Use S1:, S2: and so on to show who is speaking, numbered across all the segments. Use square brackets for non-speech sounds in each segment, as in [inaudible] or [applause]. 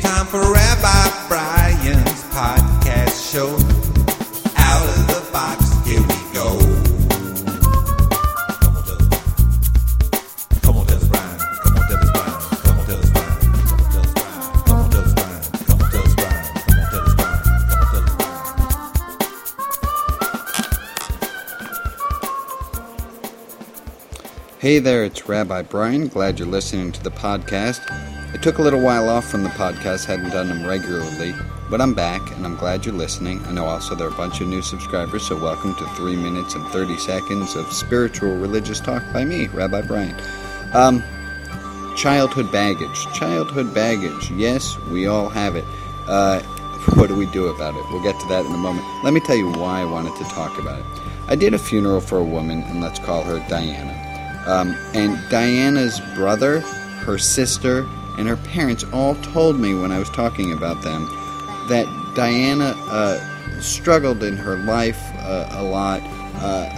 S1: time for Rabbi Brian's podcast show.
S2: Hey there, it's Rabbi Brian. Glad you're listening to the podcast. I took a little while off from the podcast, hadn't done them regularly, but I'm back and I'm glad you're listening. I know also there are a bunch of new subscribers, so welcome to 3 minutes and 30 seconds of spiritual religious talk by me, Rabbi Brian. Um, childhood baggage. Childhood baggage. Yes, we all have it. Uh, [laughs] what do we do about it? We'll get to that in a moment. Let me tell you why I wanted to talk about it. I did a funeral for a woman, and let's call her Diana. Um, and Diana's brother, her sister, and her parents all told me when I was talking about them that Diana uh, struggled in her life uh, a lot. Uh,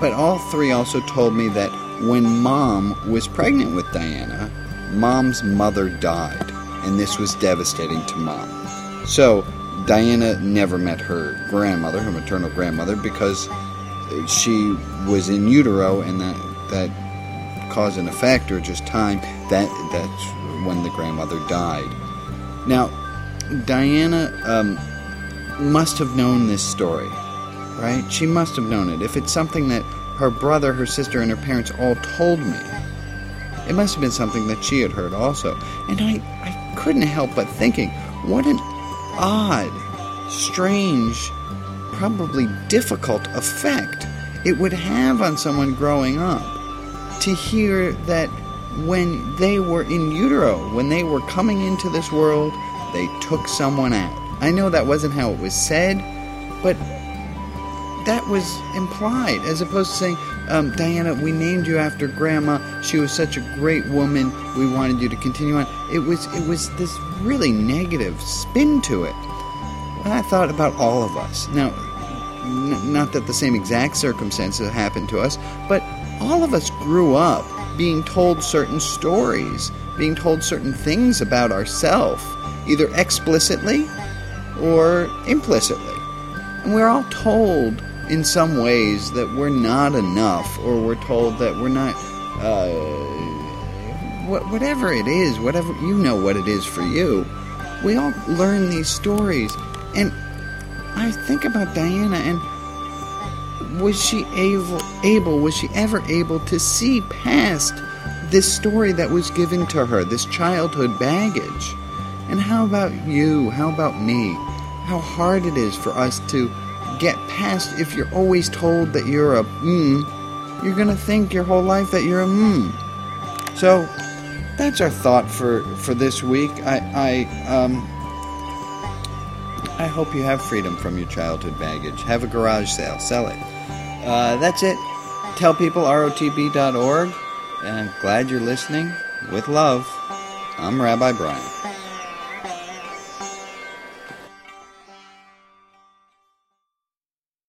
S2: but all three also told me that when mom was pregnant with Diana, mom's mother died, and this was devastating to mom. So Diana never met her grandmother, her maternal grandmother, because she was in utero, and that that cause and effect, or just time. That that's when the grandmother died. Now, Diana um, must have known this story, right? She must have known it. If it's something that her brother, her sister, and her parents all told me, it must have been something that she had heard also. And I, I couldn't help but thinking, what an odd, strange, probably difficult effect it would have on someone growing up to hear that when they were in utero, when they were coming into this world, they took someone out. I know that wasn't how it was said, but that was implied, as opposed to saying, um, Diana, we named you after Grandma. She was such a great woman. We wanted you to continue on. It was it was this really negative spin to it. And I thought about all of us. Now, n- not that the same exact circumstances happened to us, but all of us grew up being told certain stories, being told certain things about ourselves, either explicitly or implicitly. And we're all told in some ways that we're not enough, or we're told that we're not, uh, whatever it is, whatever, you know what it is for you. We all learn these stories. And I think about Diana and was she able, able was she ever able to see past this story that was given to her, this childhood baggage? And how about you? How about me? How hard it is for us to get past if you're always told that you're a mm, you're gonna think your whole life that you're a mm. So that's our thought for for this week. I I um I hope you have freedom from your childhood baggage. Have a garage sale, sell it. Uh, that's it. Tell people rotb.org. And I'm glad you're listening. With love, I'm Rabbi Brian.